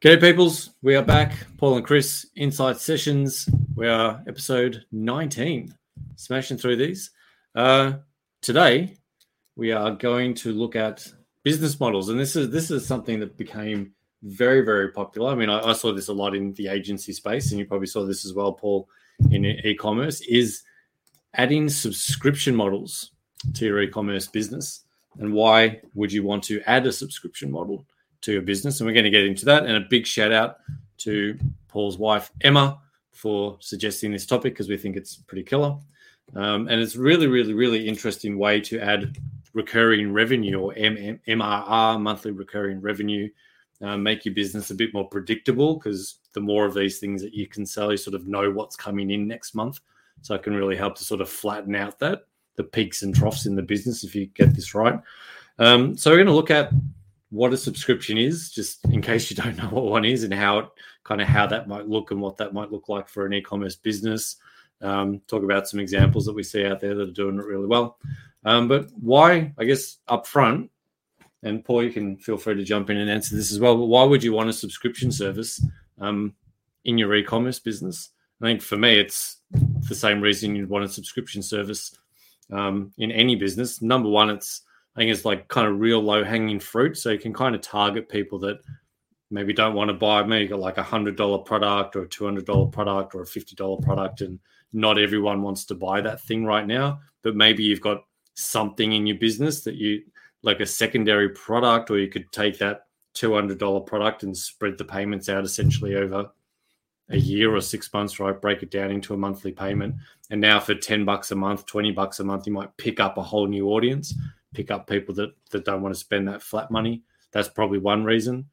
G'day, peoples. We are back. Paul and Chris, Insight Sessions. We are episode 19, smashing through these. Uh, today, we are going to look at business models, and this is this is something that became very very popular. I mean, I, I saw this a lot in the agency space, and you probably saw this as well, Paul, in e-commerce. Is adding subscription models to your e-commerce business, and why would you want to add a subscription model? To your business. And we're going to get into that. And a big shout out to Paul's wife, Emma, for suggesting this topic because we think it's pretty killer. Um, and it's really, really, really interesting way to add recurring revenue or MRR, monthly recurring revenue, uh, make your business a bit more predictable because the more of these things that you can sell, you sort of know what's coming in next month. So it can really help to sort of flatten out that the peaks and troughs in the business if you get this right. Um, so we're going to look at what a subscription is, just in case you don't know what one is and how it kind of how that might look and what that might look like for an e-commerce business. Um, talk about some examples that we see out there that are doing it really well. Um, but why, I guess, up front, and Paul, you can feel free to jump in and answer this as well. But why would you want a subscription service um, in your e-commerce business? I think for me, it's the same reason you'd want a subscription service um, in any business. Number one, it's I think it's like kind of real low hanging fruit. So you can kind of target people that maybe don't want to buy maybe like a hundred dollar product or a two hundred dollar product or a fifty dollar product, and not everyone wants to buy that thing right now. But maybe you've got something in your business that you like a secondary product, or you could take that two hundred dollar product and spread the payments out essentially over a year or six months, right? Break it down into a monthly payment. And now for 10 bucks a month, 20 bucks a month, you might pick up a whole new audience pick up people that that don't want to spend that flat money. That's probably one reason.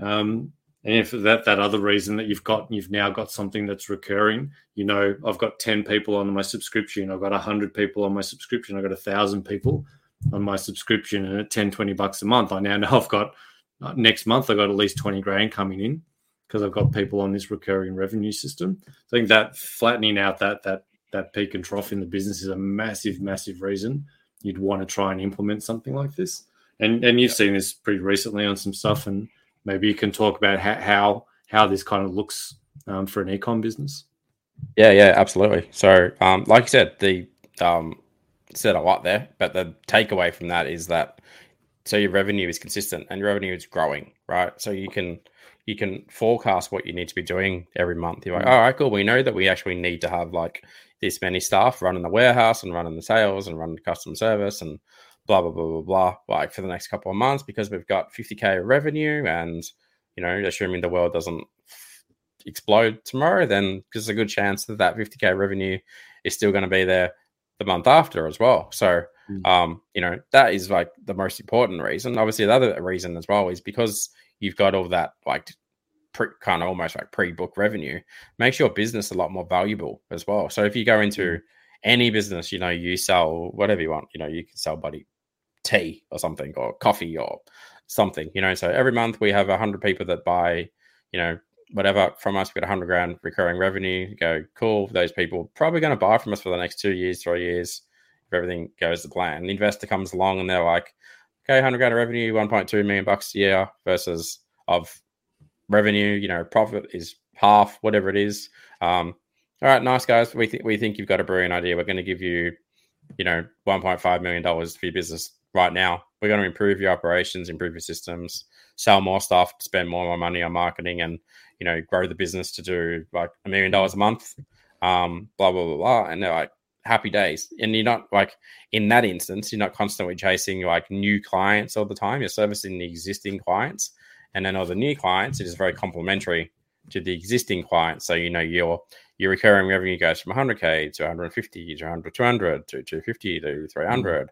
Um, and if that that other reason that you've got, you've now got something that's recurring. You know, I've got ten people on my subscription. I've got hundred people on my subscription. I've got a thousand people on my subscription, and at 10, 20 bucks a month, I now know I've got uh, next month. I've got at least twenty grand coming in because I've got people on this recurring revenue system. I think that flattening out that that that peak and trough in the business is a massive, massive reason you'd want to try and implement something like this. And and you've seen this pretty recently on some stuff, and maybe you can talk about how how, how this kind of looks um, for an ecom business. Yeah, yeah, absolutely. So, um, like you said, the um, said a lot there, but the takeaway from that is that so your revenue is consistent and your revenue is growing, right? So you can you can forecast what you need to be doing every month. You're like, mm. all right, cool. We know that we actually need to have like this many staff running the warehouse and running the sales and running the customer service and blah blah blah blah blah like for the next couple of months because we've got 50k revenue and you know assuming the world doesn't explode tomorrow then there's a good chance that that 50k revenue is still going to be there the month after as well so mm. um you know that is like the most important reason obviously the other reason as well is because you've got all that like pre, kind of almost like pre-book revenue makes your business a lot more valuable as well. So if you go into mm. any business, you know, you sell whatever you want, you know, you can sell buddy tea or something or coffee or something, you know. So every month we have a hundred people that buy, you know, whatever from us. We get a hundred grand recurring revenue. You go cool. Those people probably going to buy from us for the next two years, three years, if everything goes to plan. The investor comes along and they're like, okay, hundred grand of revenue, one point two million bucks a year versus of revenue, you know, profit is half, whatever it is. Um, all right, nice guys. We think we think you've got a brilliant idea. We're going to give you, you know, 1.5 million dollars for your business right now. We're going to improve your operations, improve your systems, sell more stuff, spend more money on marketing, and you know, grow the business to do like a million dollars a month. Um, blah blah blah blah. And they're like, happy days. And you're not like in that instance, you're not constantly chasing like new clients all the time. You're servicing the existing clients and then other new clients, it is very complementary to the existing clients. So you know your your recurring revenue goes from 100k to 150 to 100 200 to 250 to 300, mm.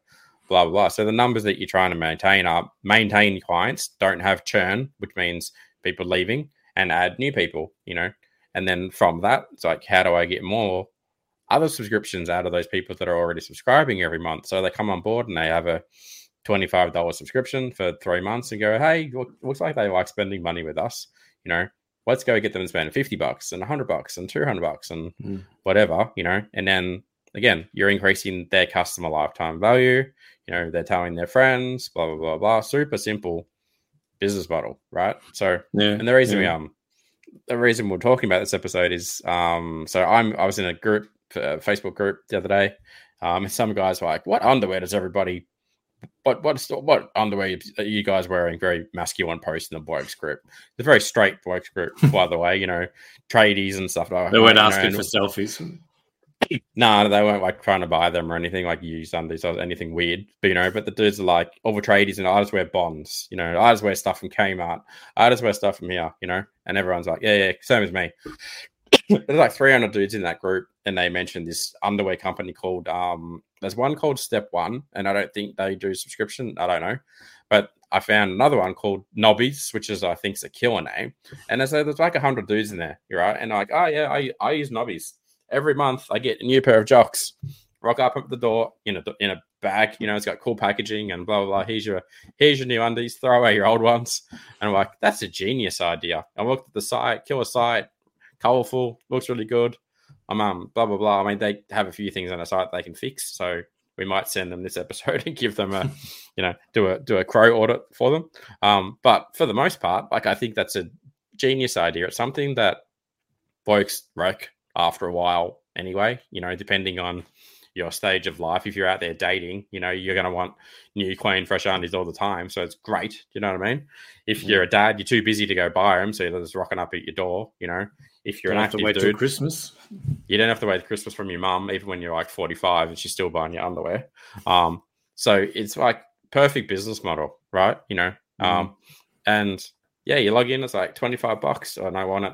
blah blah blah. So the numbers that you're trying to maintain are maintain clients, don't have churn, which means people leaving, and add new people. You know, and then from that, it's like how do I get more other subscriptions out of those people that are already subscribing every month? So they come on board and they have a $25 subscription for three months and go, hey, looks like they like spending money with us. You know, let's go get them to spend 50 bucks and 100 bucks and 200 bucks and mm. whatever, you know. And then again, you're increasing their customer lifetime value. You know, they're telling their friends, blah, blah, blah, blah. Super simple business model, right? So, Yeah. and the reason we um, the reason we're talking about this episode is um, so I'm I was in a group, uh, Facebook group the other day, um, some guys were like, "What underwear does everybody?" What what what underwear are you guys wearing? Very masculine post in the blokes group. The very straight blokes group, by the way. You know, tradies and stuff. Like They weren't know, asking and- for selfies. no, they weren't like trying to buy them or anything like used undies or anything weird. But you know, but the dudes are like all the tradies and I just wear Bonds. You know, I just wear stuff from Kmart. I just wear stuff from here. You know, and everyone's like, yeah, yeah, same as me. There's like 300 dudes in that group, and they mentioned this underwear company called um. There's one called Step One, and I don't think they do subscription. I don't know, but I found another one called Nobbies, which is I think's a killer name. And there's, there's like hundred dudes in there, you're right? And like, oh yeah, I I use Nobbies every month. I get a new pair of jocks. Rock up at the door in a in a bag. You know, it's got cool packaging and blah blah blah. Here's your here's your new undies. Throw away your old ones. And I'm like, that's a genius idea. I looked at the site, killer site, colorful, looks really good. I'm um blah blah blah. I mean, they have a few things on the site they can fix, so we might send them this episode and give them a, you know, do a do a CRO audit for them. Um, but for the most part, like I think that's a genius idea. It's something that blokes wreck after a while anyway. You know, depending on your stage of life. If you're out there dating, you know, you're going to want new, clean, fresh undies all the time. So it's great. You know what I mean? If you're a dad, you're too busy to go buy them, so they're just rocking up at your door. You know, if you're Don't an have to active wait dude, Christmas. you don't have to wait Christmas from your mum, even when you're like 45 and she's still buying your underwear. Um, so it's like perfect business model, right? You know, um, and yeah, you log in, it's like 25 bucks, and I want it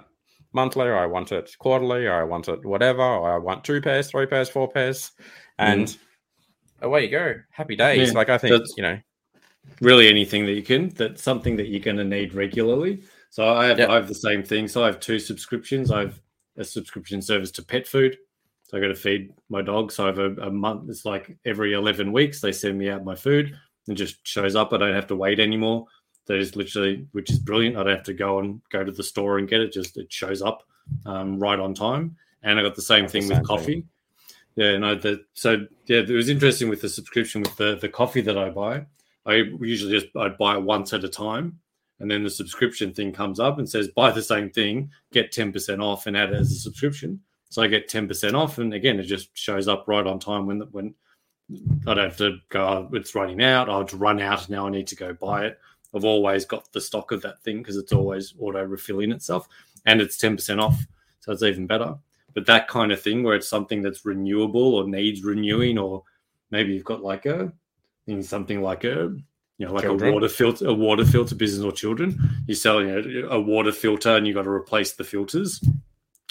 monthly, or I want it quarterly, or I want it whatever, or I want two pairs, three pairs, four pairs, and away you go. Happy days. Yeah, like I think, you know, really anything that you can that's something that you're going to need regularly so i have Yep. i have the same thing. So i have two subscriptions. I have a subscription service to pet food. So i got to feed my dog. So i have a, a month it's like every 11 weeks they send me out my food and just shows up. I don't have to wait anymore. That is literally which is brilliant. I don't have to go and go to the store and get it. Just it shows up um, right on time. And i got the same Got the thing same with coffee. Yeah no the so yeah it was interesting with the subscription with the the coffee that i buy. I usually just I'd buy it once at a time, and then the subscription thing comes up and says buy the same thing, get ten percent off, and add it as a subscription. So I get ten percent off, and again, it just shows up right on time when when I don't have to go. "Oh, It's running out. I'll just run out now. I need to go buy it. I've always got the stock of that thing because it's always auto refilling itself, and it's ten percent off, so it's even better. But that kind of thing where it's something that's renewable or needs renewing, or maybe you've got like a in something like a you know like Children. a water filter a water filter business or children you sell you know, a water filter and you got to replace the filters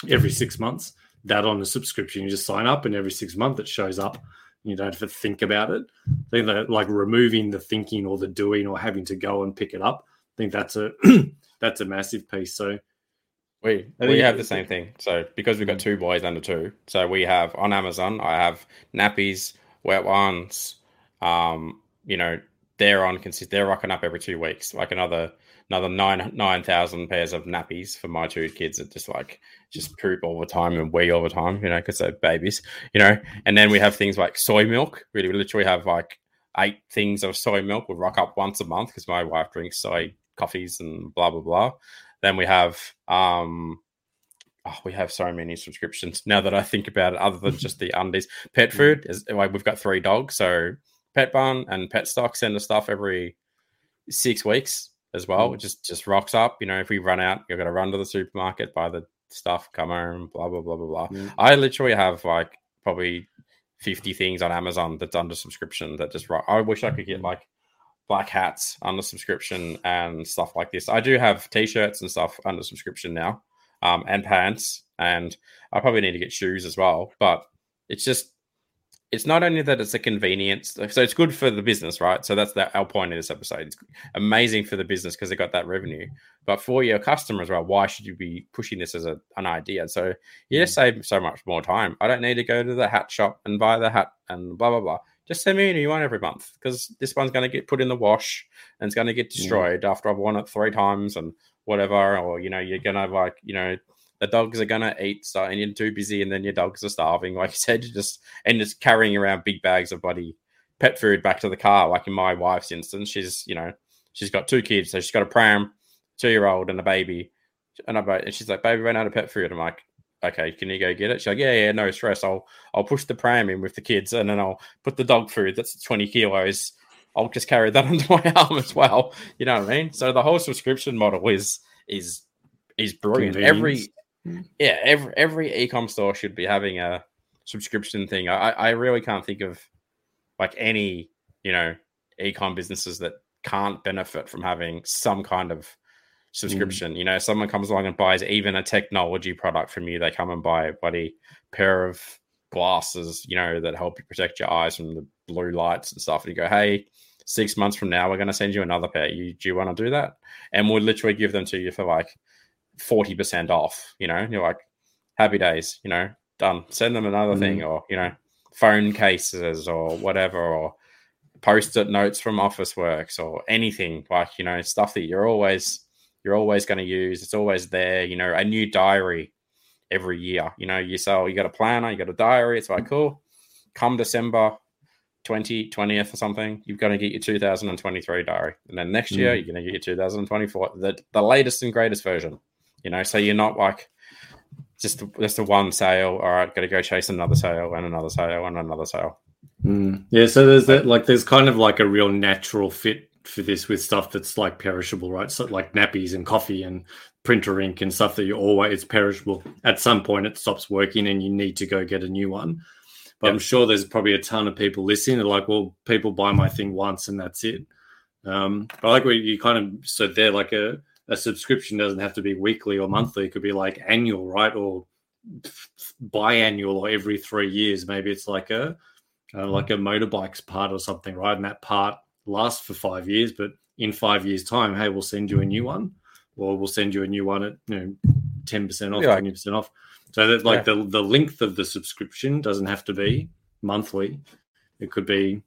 every six months that on a subscription you just sign up and every six months it shows up you don't have to think about it i think that like removing the thinking or the doing or having to go and pick it up i think that's a that's a massive piece so We I we think- have the same thing. So because we've got two boys under two, so we have on Amazon. I have nappies, wet ones. Um, you know, they're on consist. They're rocking up every two weeks, like another another nine nine thousand pairs of nappies for my two kids that just like just poop all the time and wee all the time. You know, because they're babies. You know, and then we have things like soy milk. We literally have like eight things of soy milk. We rock up once a month because my wife drinks soy coffees and blah blah blah. Then we have um oh, we have so many subscriptions now that I think about it, other than just the undies. Pet food is like we've got three dogs, so Petbarn and PETstock send us stuff every six weeks as well. Mm. It just just rocks up. You know, if we run out, you're gonna run to the supermarket, buy the stuff, come home, blah blah blah blah blah. Mm. I literally have like probably 50 things on Amazon that's under subscription that just rock. I wish I could get like black hats under subscription and stuff like this. I do have t-shirts and stuff under subscription now, um, and pants, and I probably need to get shoes as well. But it's just, it's not only that it's a convenience, so it's good for the business, right? So that's the, our point of this episode. It's amazing for the business because they got that revenue, but for your customer as well, why should you be pushing this as a, an idea? So you just mm. save so much more time. I don't need to go to the hat shop and buy the hat and blah blah blah. Just send me a new one every month because this one's going to get put in the wash and it's going to get destroyed after I've worn it three times and whatever. Or you know, you're gonna like you know the dogs are gonna eat so and you're too busy and then your dogs are starving. Like you said, you just and just carrying around big bags of bloody pet food back to the car. Like in my wife's instance, she's you know she's got two kids, so she's got a pram, two year old, and a baby. And, I, and she's like, "Baby, ran out of pet food." I'm like, "Okay, can you go get it?" She's like, "Yeah, yeah, no stress. I'll I'll push the pram in with the kids, and then I'll put the dog food. That's 20 kilos. I'll just carry that under my arm as well. You know what I mean? So the whole subscription model is is is brilliant. Every yeah, every every ecom store should be having a subscription thing. I I really can't think of like any you know ecom businesses that can't benefit from having some kind of subscription. Mm. You know, someone comes along and buys even a technology product from you, they come and buy a bloody pair of glasses, you know, that help you protect your eyes from the blue lights and stuff. And you go, hey, six months from now, we're going to send you another pair. You do you want to do that? And we'll literally give them to you for like 40% off, you know, you're like, happy days, you know, done. Send them another mm. thing or, you know, phone cases or whatever, or post-it notes from Officeworks or anything like, you know, stuff that you're always, you're always going to use. It's always there, you know, a new diary every year. You know, you sell, you got a planner, you got a diary. It's like, cool. Come December, 20, 20th or something, you're going to get your 2023 diary. And then next year, mm. you're going to get your 2024, the, the latest and greatest version. You know, so you're not like just just a one sale. All right, got to go chase another sale and another sale and another sale. Mm. Yeah, so there's that like there's kind of like a real natural fit for this with stuff that's like perishable, right? So like nappies and coffee and printer ink and stuff that you always it's perishable. At some point, it stops working and you need to go get a new one. But yep. I'm sure there's probably a ton of people listening. They're like, well, people buy my thing once and that's it. Um, but I like what you kind of so they're like a a subscription doesn't have to be weekly or mm. monthly. It could be like annual, right? Or biannual or every three years. Maybe it's like a uh, mm. like a motorbikes part or something, right? And that part lasts for five years, but in five years' time, hey, we'll send you a new mm. one, or we'll send you a new one at you know ten percent off, twenty yeah. percent off. So that like yeah. the the length of the subscription doesn't have to be monthly. It could be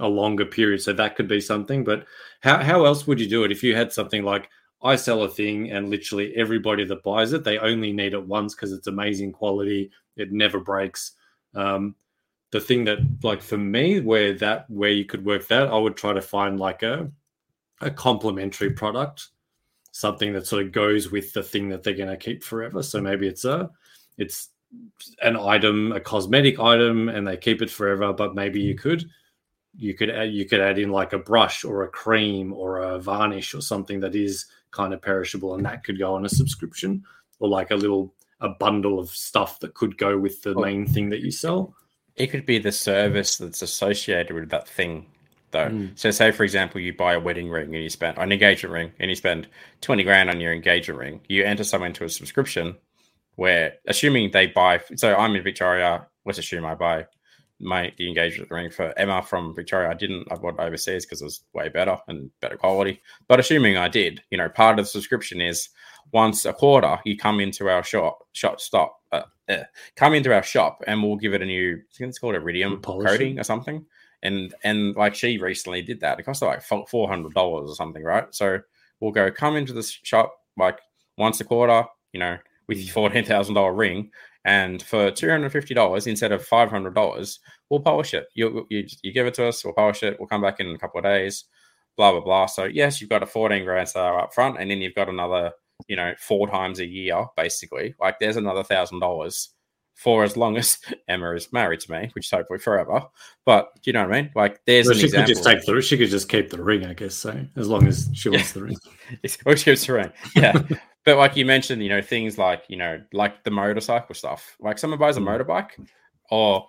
a longer period. So that could be something. But how how else would you do it if you had something like I sell a thing and literally everybody that buys it, they only need it once because it's amazing quality. It never breaks. Um, the thing that like for me, where that where you could work that, I would try to find like a a complementary product, something that sort of goes with the thing that they're going to keep forever. So maybe it's a it's an item, a cosmetic item, and they keep it forever. But maybe you could you could add, you could add in like a brush or a cream or a varnish or something that is kind of perishable, and that could go on a subscription or like a little a bundle of stuff that could go with the main thing that you sell. It could be the service that's associated with that thing, though. Mm. So, say for example, you buy a wedding ring and you spend an engagement ring and you spend twenty grand on your engagement ring. You enter someone into a subscription where, assuming they buy. So, I'm in Victoria. Let's assume I buy my the engagement ring for Emma from Victoria. I didn't. I bought overseas because it was way better and better quality. But assuming I did, you know, part of the subscription is once a quarter you come into our shop, shop stop, uh, uh, come into our shop, and we'll give it a new. I think it's called iridium coating or something. And and like she recently did that. It cost like four hundred dollars or something, right? So we'll go come into the shop like once a quarter, you know, with your mm. fourteen thousand dollar ring, and for two hundred fifty dollars instead of five hundred dollars, we'll polish it. You, you you give it to us, we'll polish it. We'll come back in a couple of days. Blah blah blah. So yes, you've got a fourteen grand sale up front, and then you've got another, you know, four times a year basically. Like there's another thousand dollars for as long as Emma is married to me, which is hopefully forever. But do you know what I mean? Like there's well, she could just take the she could just keep the ring, I guess. So as long as she wants the ring, she keeps the ring, yeah. But like you mentioned, you know, things like, you know, like the motorcycle stuff. Like someone buys a mm. motorbike or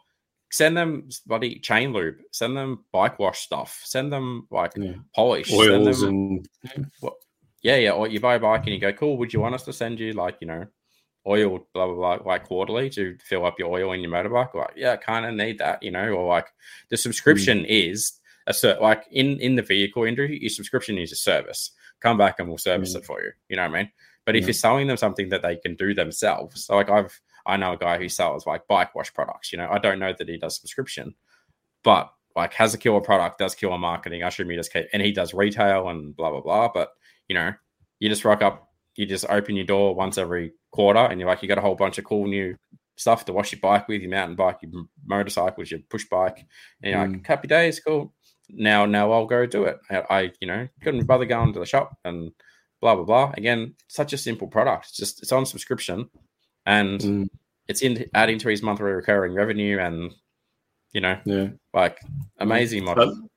send them bloody chain lube, send them bike wash stuff, send them like yeah. polish, oils them, and what, yeah, yeah. Or you buy a bike and you go, cool. Would you want us to send you like you know, oil, blah blah blah, like quarterly to fill up your oil in your motorbike? Like, yeah, kind of need that, you know. Or like the subscription mm. is a cert, like in in the vehicle industry, your subscription is a service. Come back and we'll service mm. it for you. You know what I mean? But if you're selling them something that they can do themselves, so like I've I know a guy who sells like bike wash products. You know, I don't know that he does subscription, but like has a killer product, does killer marketing. I should me just keep, and he does retail and blah blah blah. But you know, you just rock up, you just open your door once every quarter, and you're like, you got a whole bunch of cool new stuff to wash your bike with, your mountain bike, your motorcycles, your push bike, and you're mm. like, happy days, cool. Now now I'll go do it. I, you know couldn't bother going to the shop and blah blah blah. Again, such a simple product. It's just it's on subscription, and Mm. it's in adding to his monthly recurring revenue, and you know, Yeah. like amazing model. But-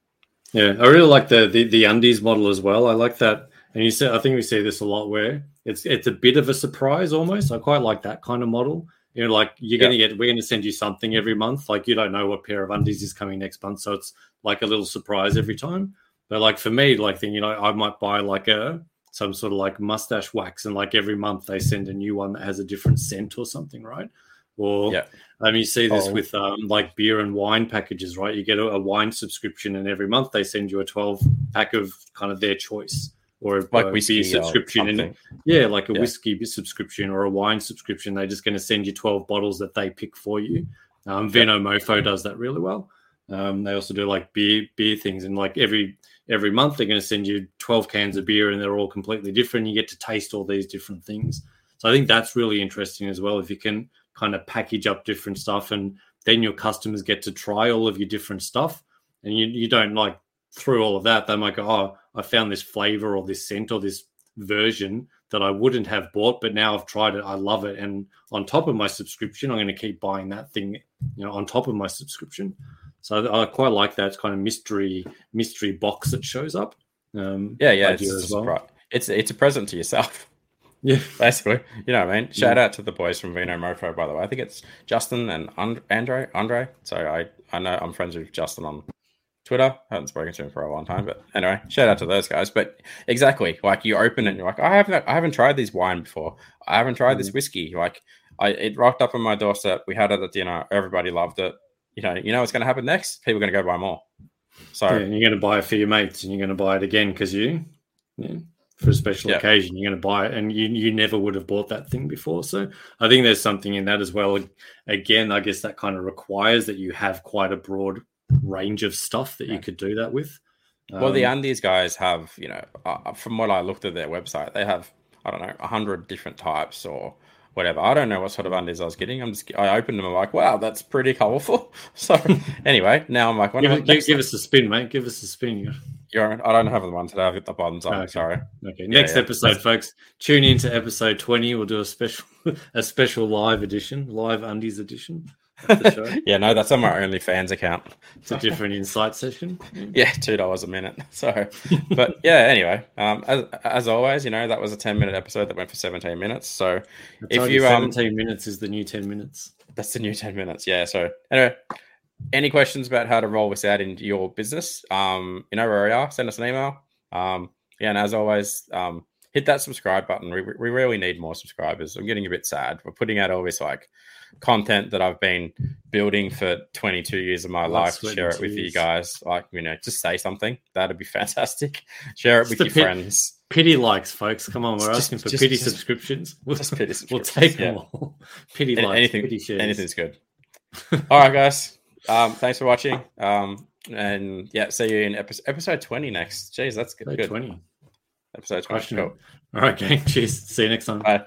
yeah, I really like the, the the undies model as well. I like that, and you said I think we see this a lot where it's it's a bit of a surprise almost. I quite like that kind of model. You know, like you're Yeah. gonna get we're gonna send you something every month. Like you don't know what pair of undies is coming next month, so it's like a little surprise every time. But like for me, like thing, you know, I might buy like a some sort of like mustache wax, and like every month they send a new one that has a different scent or something, right? Or Yeah. um, you see this Oh. with um, like beer and wine packages, right? You get a, a wine subscription, and every month they send you a 12 pack of kind of their choice, or a, like a whiskey subscription. And yeah, like a Yeah. whiskey subscription or a wine subscription. They're just going to send you 12 bottles that they pick for you. Um, Vinomofo does that really well. Um, they also do like beer beer things, and like every every month they're going to send you 12 cans of beer, and they're all completely different. You get to taste all these different things. So I think that's really interesting as well. If you can kind of package up different stuff, and then your customers get to try all of your different stuff, and you you don't like through all of that. They might go, "Oh, I found this flavor or this scent or this version that I wouldn't have bought, but now I've tried it. I love it. And on top of my subscription, I'm going to keep buying that thing, you know, on top of my subscription. So I, quite like that kind of mystery mystery box that shows up. Um, Yeah, yeah, it's, a well. it's it's a present to yourself. Yeah, basically. You know what I mean? Shout out to the boys from Vinomofo, by the way. I think it's Justin and And- Andre. Andre. So I, I know I'm friends with Justin on Twitter. I haven't spoken to him for a long time, but anyway, shout out to those guys. But exactly, like you open it and you're like, I haven't, I haven't tried this wine before. I haven't tried this mm. whiskey. Like, I it rocked up on my doorstep. We had it at dinner. Everybody loved it. You know, you know what's going to happen next? People are going to go buy more. So yeah, you're going to buy it for your mates, and you're going to buy it again because you, yeah, for a special Yeah. occasion, you're going to buy it, and you you never would have bought that thing before. So I think there's something in that as well. Again, I guess that kind of requires that you have quite a broad range of stuff that you could do that with. Well, the Um, undies guys have, you know, uh, from what I looked at their website, they have, I don't know, a hundred different types or whatever. I don't know what sort of undies I was getting. I'm just, I opened them. I'm like, wow, that's pretty colorful. So anyway, now I'm like, give, give, give us a spin, mate. Give us a spin. you're, I don't have the one today. I've got the buttons on. Okay. Sorry. Okay, next yeah. episode, folks. Tune in to episode twenty. We'll do a special, a special live edition, live undies edition of the show. Yeah, no, that's on my OnlyFans account. It's a different insight session. Yeah, two dollars a minute. So, but yeah, anyway, um, as as always, you know, that was a ten minute episode that went for seventeen minutes. So If you um, seventeen minutes is the new ten minutes. That's the new 10 minutes. Yeah. So, anyway, any questions about how to roll this out into your business? Um, you know where we are. Send us an email. Um, yeah. And as always, um, hit that subscribe button. We, we really need more subscribers. I'm getting a bit sad. We're putting out all this like content that I've been building for 22 years of my Blood, life to share it with you guys. Like, you know, just say something. That'd be fantastic. Share it with your pit- friends. Pity likes, folks. Come on, we're Just- asking for just- pity just- subscriptions. We'll, just pity we'll take yeah. them all. Pity Any- likes, anything, pity shares. anything's good. All right, guys. Um, thanks for watching. Um, and yeah, see you in episode, episode 20 next. Jeez, that's good. 20. Cool. it. All right, gang. Cheers. See you next time. Bye.